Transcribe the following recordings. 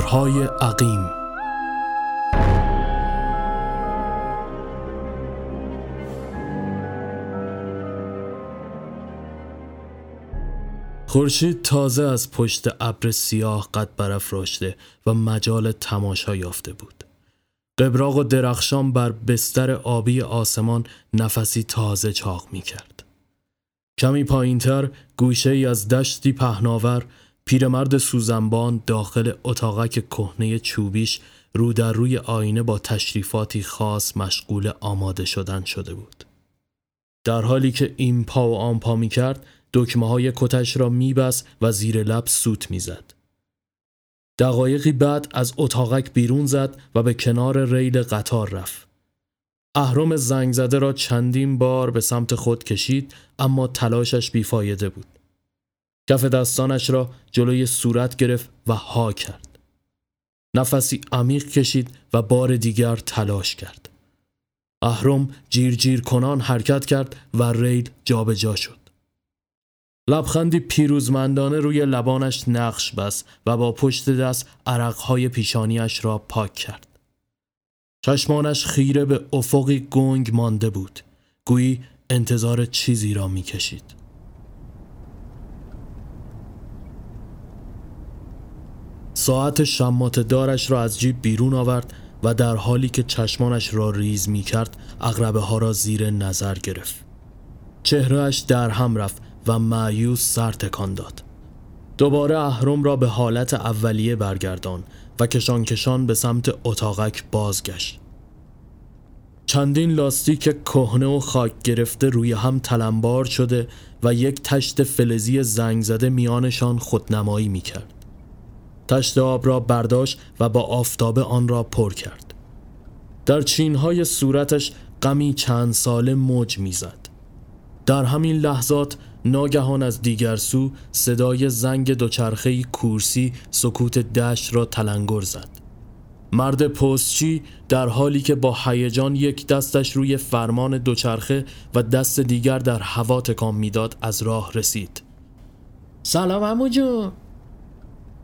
قبرهای عقیم خورشید تازه از پشت ابر سیاه قد برافراشته و مجال تماشا یافته بود. قبراق و درخشان بر بستر آبی آسمان نفسی تازه چاق می کرد. کمی پایینتر گوشه ای از دشتی پهناور پیرمرد سوزنبان داخل اتاقک کهنه چوبیش رو در روی آینه با تشریفاتی خاص مشغول آماده شدن شده بود. در حالی که این پا و آن پا می کرد دکمه های کتش را میبست و زیر لب سوت می‌زد. دقایقی بعد از اتاقک بیرون زد و به کنار ریل قطار رفت. اهرم زنگ زده را چندین بار به سمت خود کشید اما تلاشش بیفایده بود. کف دستانش را جلوی صورت گرفت و ها کرد. نفسی عمیق کشید و بار دیگر تلاش کرد. اهرم جیر جیر کنان حرکت کرد و ریل جابجا جا شد. لبخندی پیروزمندانه روی لبانش نقش بست و با پشت دست عرقهای پیشانیش را پاک کرد. چشمانش خیره به افقی گنگ مانده بود. گویی انتظار چیزی را می‌کشید. ساعت شمات دارش را از جیب بیرون آورد و در حالی که چشمانش را ریز می کرد اغربه ها را زیر نظر گرفت. چهرهش در هم رفت و معیوس سر تکان داد. دوباره اهرم را به حالت اولیه برگردان و کشان کشان به سمت اتاقک بازگشت. چندین لاستیک کهنه و خاک گرفته روی هم تلمبار شده و یک تشت فلزی زنگ زده میانشان خودنمایی می کرد. تشت آب را برداشت و با آفتابه آن را پر کرد. در چینهای صورتش غمی چند ساله موج می‌زد. در همین لحظات ناگهان از دیگر سو صدای زنگ دوچرخه کورسی سکوت دشت را تلنگر زد مرد پستچی در حالی که با هیجان یک دستش روی فرمان دوچرخه و دست دیگر در هوا تکان می‌داد از راه رسید سلام جون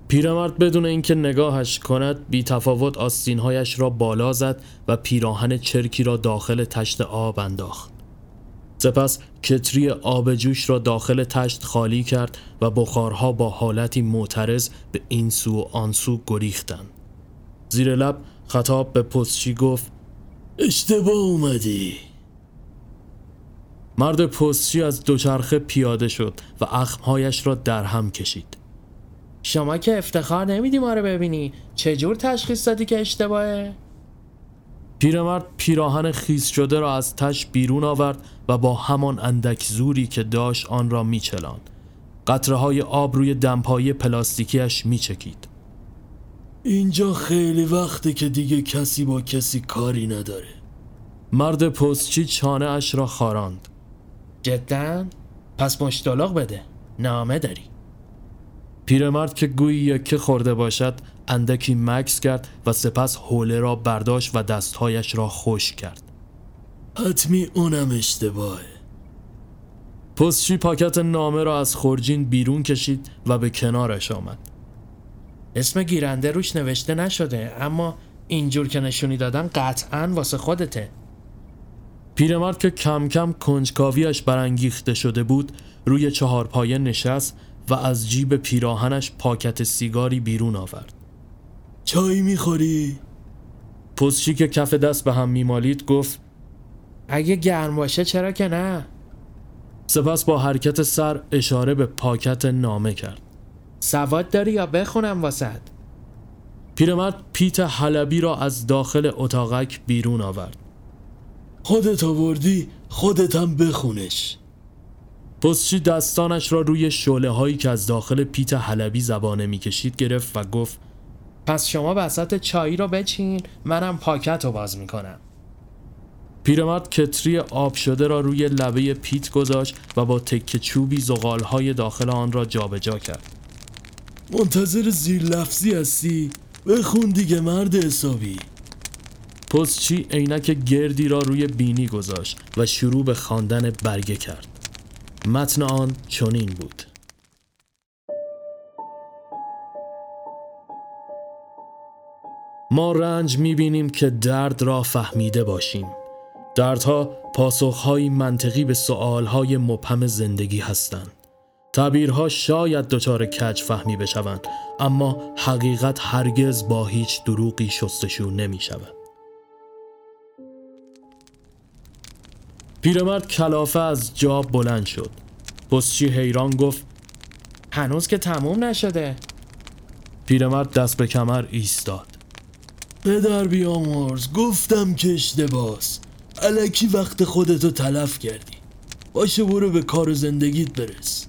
پیرمرد بدون اینکه نگاهش کند بی تفاوت آستینهایش را بالا زد و پیراهن چرکی را داخل تشت آب انداخت. سپس کتری آب جوش را داخل تشت خالی کرد و بخارها با حالتی معترض به این سو و آن سو گریختند. زیر لب خطاب به پستچی گفت اشتباه اومدی. مرد پستچی از دوچرخه پیاده شد و اخمهایش را در هم کشید. شما که افتخار نمیدی ما رو ببینی. چجور تشخیص دادی که اشتباهه؟ پیرمرد پیراهن خیس شده را از تش بیرون آورد و با همان اندک زوری که داشت آن را میچلان قطره های آب روی دمپایی پلاستیکیش میچکید. اینجا خیلی وقته که دیگه کسی با کسی کاری نداره. مرد پستچی چانه اش را خاراند. جدا؟ پس مشتلاق بده. نامه داری. پیرمرد که گویی یکه خورده باشد اندکی مکس کرد و سپس حوله را برداشت و دستهایش را خوش کرد. حتمی اونم اشتباهه. پستچی پاکت نامه را از خورجین بیرون کشید و به کنارش آمد. اسم گیرنده روش نوشته نشده اما اینجور که نشونی دادن قطعا واسه خودته. پیرمرد که کم کم کنجکاویش برانگیخته شده بود روی چهارپایه نشست و از جیب پیراهنش پاکت سیگاری بیرون آورد چای می‌خوری؟ پستچی که کف دست به هم میمالید گفت اگه گرم باشه چرا که نه؟ سپس با حرکت سر اشاره به پاکت نامه کرد سواد داری یا بخونم واسد؟ پیرمرد پیت حلبی را از داخل اتاقک بیرون آورد خودت آوردی خودت هم بخونش پستچی دستانش را روی شعله هایی که از داخل پیت حلبی زبانه می‌کشید گرفت و گفت پس شما بسات چایی رو بچین منم پاکت رو باز می‌کنم. پیرمرد کتری آب شده را روی لبه پیت گذاشت و با تکه چوبی های داخل آن را جابجا جا کرد. منتظر زیر لفظی هستی؟ بخون دیگه مرد حسابی. پستچی عینک گردی را روی بینی گذاشت و شروع به خواندن برگه کرد. متن آن چنین بود. ما رنج می‌بینیم که درد را فهمیده باشیم. دردها پاسخهایی منطقی به سؤالهای مبهم زندگی هستند. تعبیرها شاید دچار کج فهمی بشوند اما حقیقت هرگز با هیچ دروغی شستشو نمی شود. پیرمرد کلافه از جا بلند شد. پستچی حیران گفت هنوز که تموم نشده. پیرمرد دست به کمر ایستاد. پدر بیامرز گفتم که اشتباس. علکی وقت خودتو تلف کردی. باشه برو به کار زندگیت برس.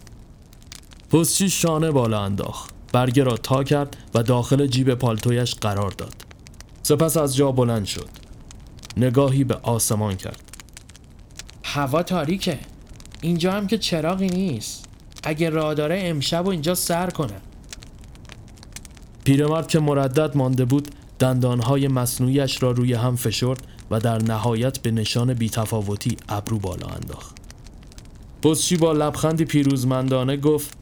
پستچی شانه بالا انداخت. برگه را تا کرد و داخل جیب پالتویش قرار داد. سپس از جا بلند شد. نگاهی به آسمان کرد. هوا تاریکه. اینجا هم که چراغی نیست. اگه راه داره امشب و اینجا سر کنه. پیرمرد که مردد مانده بود دندانهای مصنوعیش را روی هم فشرد و در نهایت به نشان بیتفاوتی ابرو بالا انداخت. پستچی با لبخندی پیروزمندانه گفت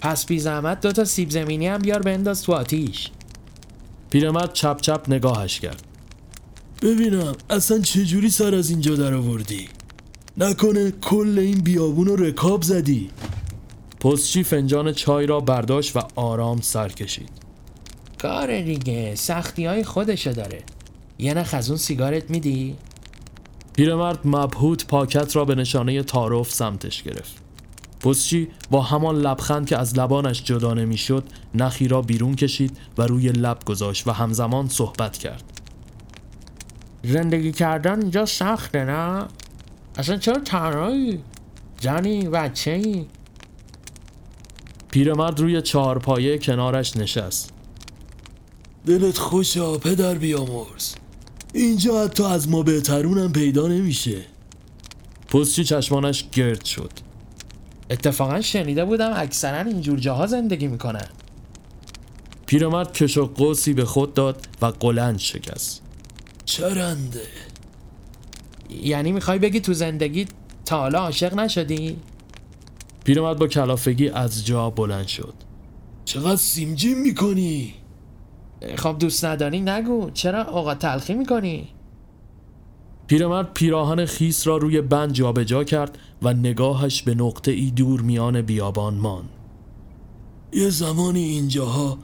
پس بی زحمت دوتا سیب زمینی هم بیار بنداز تو آتیش. پیرمرد چپ چپ نگاهش کرد. ببینم اصلا چجوری سر از اینجا در آوردی؟ نکنه کل این بیابون رو رکاب زدی. پستچی فنجان چای را برداشت و آرام سر کشید. کار دیگه سختی های خودشو داره. یه نخ از اون سیگارت میدی؟ پیرمرد مبهوت پاکت را به نشانه تعارف سمتش گرفت. پستچی با همان لبخند که از لبانش جدا نمی‌شد نخی را بیرون کشید و روی لب گذاشت و همزمان صحبت کرد. زندگی کردن اینجا سخته نه؟ اصلا چرا تنهایی؟ زنی بچه ای؟ پیرمرد روی چهارپایه کنارش نشست. دلت خوشا پدر بیامرز. اینجا حتی از ما بهترونم پیدا نمیشه. پستچی چشمانش گرد شد. اتفاقا شنیده بودم اکثرا اینجور جاها زندگی می‌کنن. پیرمرد کش و قوسی به خود داد و قلند شکست. چرنده. یعنی می‌خوای بگی تو زندگی تا حالا عاشق نشدی؟ پیرمرد با کلافگی از جا بلند شد چقدر سیمجیم می‌کنی؟ خب دوست نداری نگو چرا اوقات تلخی می‌کنی؟ پیرمرد پیراهن خیس را روی بند جابجا کرد و نگاهش به نقطه ای دور میان بیابان ماند. یه زمانی اینجاها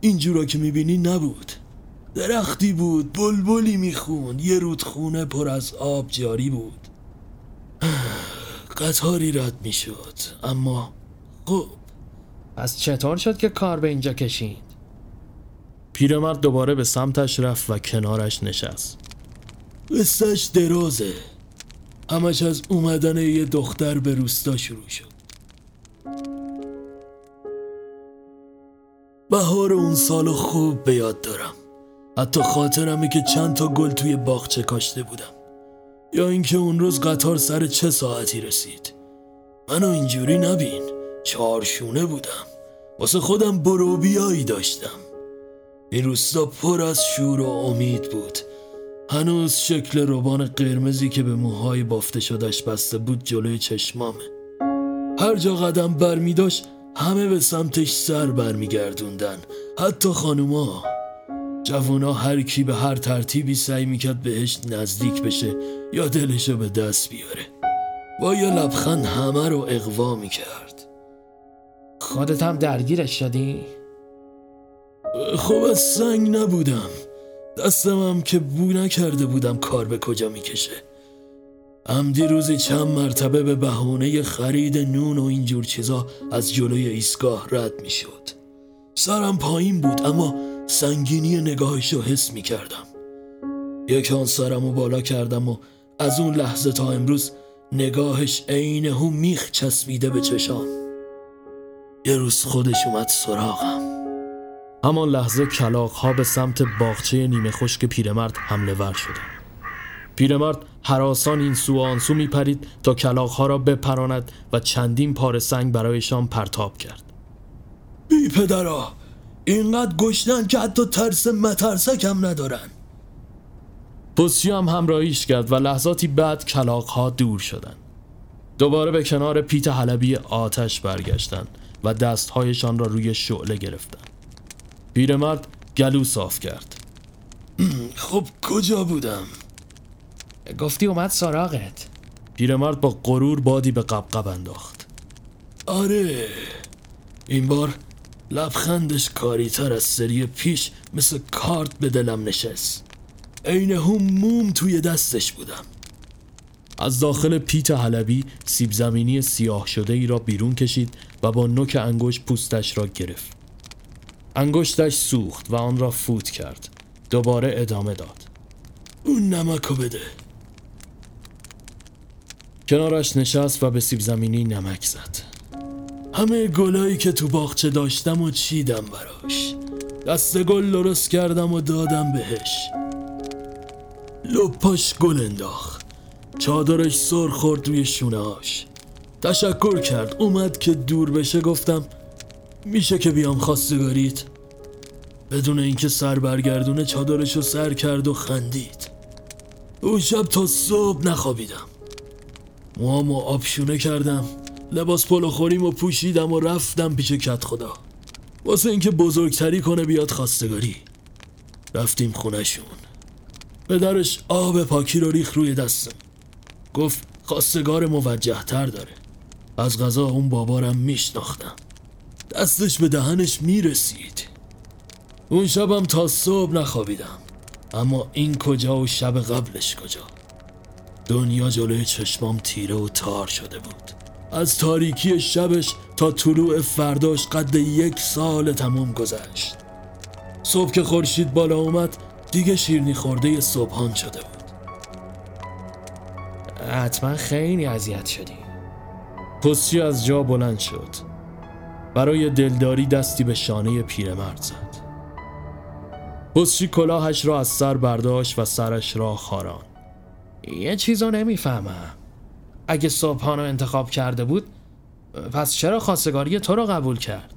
اینجورا که می‌بینی نبود درختی بود بلبلی می‌خوند یه رودخونه پر از آب جاری بود. قطاری رد می‌شد اما خب. پس چطور شد که کار به اینجا کشید؟ پیرمرد دوباره به سمتش رفت و کنارش نشست. قصهش درازه. همش از اومدن یه دختر به روستا شروع شد. بهار اون سال خوب به یاد دارم. حتی خاطرمه که چند تا گل توی باغچه کاشته بودم. یا اینکه اون روز قطار سر چه ساعتی رسید. منو اینجوری نبین چارشونه بودم. واسه خودم برو بیایی داشتم. این روستا پر از شور و امید بود. هنوز شکل روبان قرمزی که به موهای بافته شدش بسته بود جلوی چشمامه. هر جا قدم بر می داشت همه به سمتش سر برمیگردوندن. حتی خانوما. جوونا هر کی به هر ترتیبی سعی می‌کرد بهش نزدیک بشه یا دلشو به دست بیاره. با یه لبخند همه رو اقوا می‌کرد. خودت هم درگیرش شدی؟ خب از سنگ نبودم. دستم هم که بو نکرده بودم کار به کجا می‌کشه. عمدی روزی چند مرتبه به بهونه خرید نون و اینجور چیزا از جلوی ایستگاه رد می‌شد. سرم پایین بود اما سنگینی نگاهش رو حس می‌کردم یکان سرم رو بالا کردم و از اون لحظه تا امروز نگاهش عین هم میخ چسبیده به چشام یه روز خودش اومد سراغم همان لحظه کلاق ها به سمت باغچه نیمه خشک پیرمرد حمله ور شدند. پیرمرد حراسان این سو و آن سو میپرید تا کلاق ها را بپراند و چندین پار سنگ برایشان پرتاب کرد. بی پدرا اینقدر گشتن که حتی ترس مترسک هم ندارن پوسیو هم همراهیش کرد و لحظاتی بعد کلاق ها دور شدند. دوباره به کنار پیت حلبی آتش برگشتند و دستهایشان را روی شعله گرفتند. پیرمرد گلو صاف کرد خب کجا بودم؟ گفتی اومد سراغت پیرمرد با غرور بادی به قبقب انداخت آره این بار لبخندش کاریتر از سری پیش مثل کارت به دلم نشست عین هم موم توی دستش بودم از داخل پیت حلبی سیب زمینی سیاه شده ای را بیرون کشید و با نوک انگشت پوستش را گرفت. انگشتش سوخت و آن را فوت کرد. دوباره ادامه داد. اون نمکو بده کنارش نشست و به سیب زمینی نمک زد. همه گلایی که تو باغچه داشتم و چیدم براش. دست گل درست کردم و دادم بهش. لپاش گل انداخت. چادرش سر خورد روی شونهاش تشکر کرد. اومد که دور بشه گفتم میشه که بیام خواستگاریت؟ بدون اینکه سر برگردونه چادرشو سر کرد و خندید. اون شب تا صبح نخوابیدم. موامو آبشونه کردم. لباس پلو خوریم و پوشیدم و رفتم پیش کت خدا. واسه اینکه بزرگتری کنه بیاد خواستگاری. رفتیم خونشون پدرش آب پاکی رو ریخ روی دستم. گفت خواستگار موجه تر داره. از غذا اون بابارم میشناختم. دستش به دهنش می‌رسید. اون شبم تا صبح نخوابیدم. اما این کجا و شب قبلش کجا؟ دنیا جلوی چشمام تیره و تار شده بود. از تاریکی شبش تا طلوع فرداش قد یک سال تموم گذشت صبح که خورشید بالا اومد دیگه شیرنی خورده صبحان شده بود حتما خیلی اذیت شدی پستی از جا بلند شد. برای دلداری دستی به شانه پیرمرد زد. پستی کلاهش را از سر برداشت و سرش را خاران. یه چیزو نمی‌فهمم اگه صبحانو انتخاب کرده بود پس چرا خواستگاری تو رو قبول کرد؟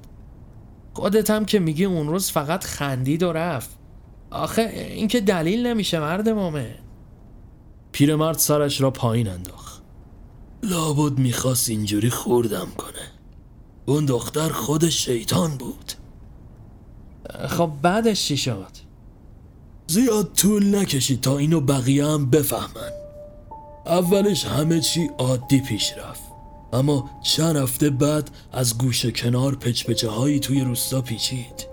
خودت هم که میگی اون روز فقط خندید و رفت. آخه این که دلیل نمیشه مرد مومن. پیرمرد سرش را پایین انداخت. لابد می‌خواست اینجوری خوردم کنه. اون دختر خود شیطان بود. خب بعدش چی شد؟ زیاد طول نکشید تا اینو بقیه هم بفهمن. اولش همه چی عادی پیش رفت. اما چند هفته بعد از گوشه کنار پچپچه هایی توی روستا پیچید.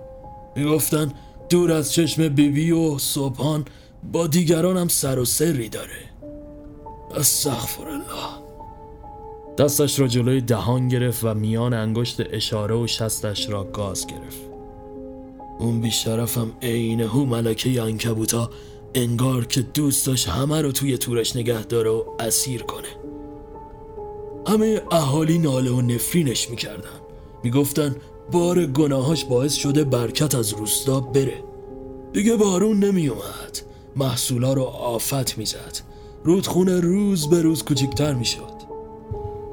می‌گفتن دور از چشم بیبی و صبحان با دیگران هم سر و سری داره. استغفر الله دستش را جلوی دهان گرفت و میان انگشت اشاره و شستش را گاز گرفت. اون بیشرفم عین هو ملکه انکبوتا انگار که دوست داشت همه رو توی تورش نگه داره و اسیر کنه همه اهالی ناله و نفرینش می‌کردن می‌گفتن بار گناهاش باعث شده برکت از روستا بره دیگه بارون نمیومد محصولا رو آفت می‌زد رودخونه روز به روز کوچیکتر می‌شد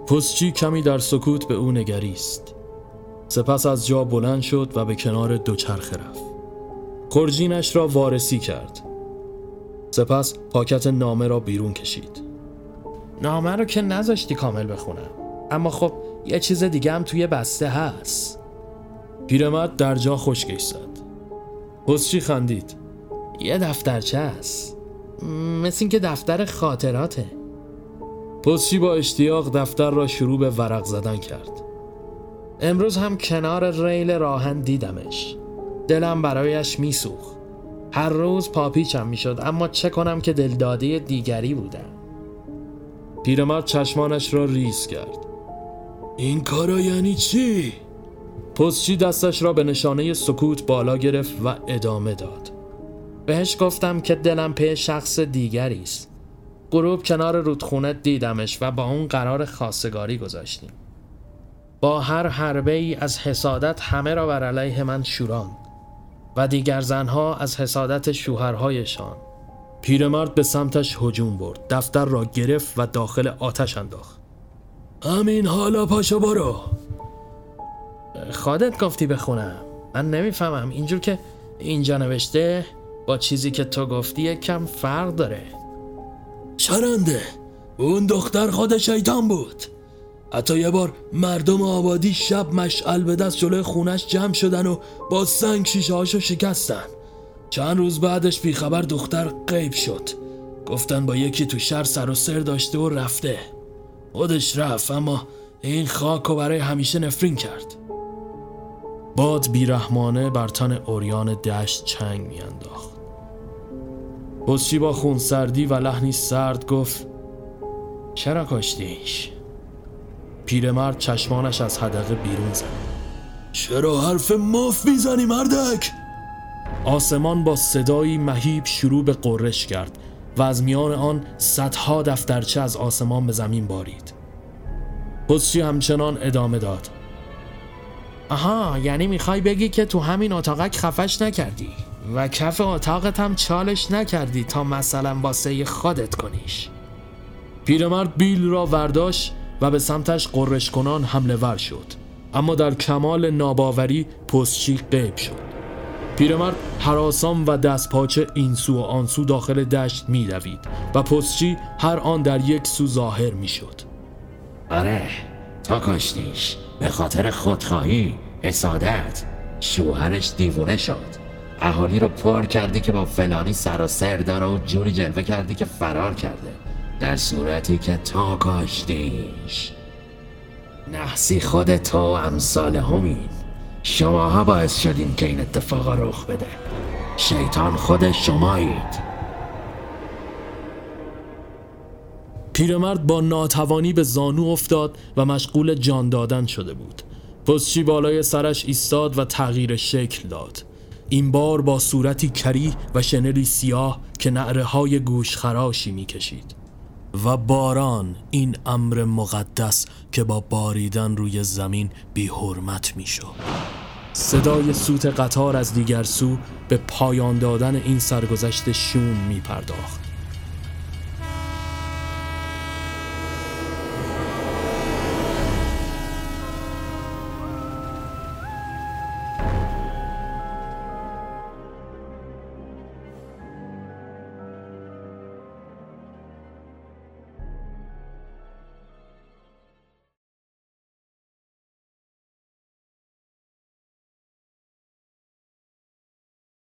پستچی کمی در سکوت به او نگریست. سپس از جا بلند شد و به کنار دوچرخه رفت. خورجینش را وارسی کرد. سپس پاکت نامه را بیرون کشید. نامه رو که نذاشتی کامل بخونم اما خب یه چیز دیگه هم توی بسته هست پیرمرد در جا خشکش زد. پستچی خندید. یه دفترچه هست مثل اینکه دفتر خاطراته پستچی با اشتیاق دفتر را شروع به ورق زدن کرد. امروز هم کنار ریل راهن دیدمش دلم برایش میسوخت هر روز پاپیچم می‌شد اما چه کنم که دلداده دیگری بودم پیرمرد چشمانش را ریز کرد. این کارا یعنی چی؟ پستچی دستش را به نشانه سکوت بالا گرفت و ادامه داد. بهش گفتم که دلم پی شخص دیگری است غروب کنار رودخونه دیدمش و با اون قرار خواستگاری گذاشتیم با هر حربه ای از حسادت همه را بر علیه من شوراند و دیگر زنها از حسادت شوهرهایشان. پیرمرد به سمتش هجوم برد. دفتر را گرفت و داخل آتش انداخت. همین حالا پاشو برو. خودت گفتی بخونم. من نمی‌فهمم. اینجور که اینجا نوشته با چیزی که تو گفتی کم فرق داره. چرنده اون دختر خود شیطان بود. حتی یه بار مردم آبادی شب مشعل به دست جلوی خونش جمع شدن و با سنگ شیشه هاشو شکستن. چند روز بعدش بیخبر دختر غیب شد. گفتن با یکی تو شهر سر و سر داشته و رفته. خودش رفت اما این خاک و برای همیشه نفرین کرد. باد بیرحمانه بر تن اوریان دشت چنگ میانداخت. بزچی با خونسردی و لحنی سرد گفت چرا کشتیش؟ پیرمرد چشمانش از حدقه بیرون زد. چرا حرف مف می‌زنی مردک؟ آسمان با صدایی مهیب شروع به قررش کرد و از میان آن صدها دفترچه از آسمان به زمین بارید. بزچی همچنان ادامه داد. آها یعنی می‌خوای بگی که تو همین اتاقک خفش نکردی؟ و کف اتاقت هم چالش نکردی تا مثلا واسه خودت کنیش. پیرمرد بیل را ورداشت و به سمتش قررش کنان حمله ور شد. اما در کمال ناباوری پستچی قیب شد. پیرمرد حراسان و دست پاچه این سو و آن سو داخل دشت میدوید و پستچی هر آن در یک سو ظاهر می‌شد. آره تا کشتیش. به خاطر خودخواهی حسادت شوهرش دیوونه شد. اهالی رو پر کردی که با فلانی سر و سر داره و جوری جلوه کردی که فرار کرده. در صورتی که تا کاشتیش. نحسی خود تو امثال همین. شماها باعث شدین که این اتفاقا رخ بده. شیطان خود شمایید. پیرمرد با ناتوانی به زانو افتاد و مشغول جان دادن شده بود. پستچی بالای سرش ایستاد و تغییر شکل داد. این بار با صورتی کری و شنلی سیاه که نعره های گوش خراشی می کشید و باران این امر مقدس که با باریدن روی زمین بی حرمت می. صدای سوت قطار از دیگر سو به پایان دادن این سرگذشت شوم می پرداخت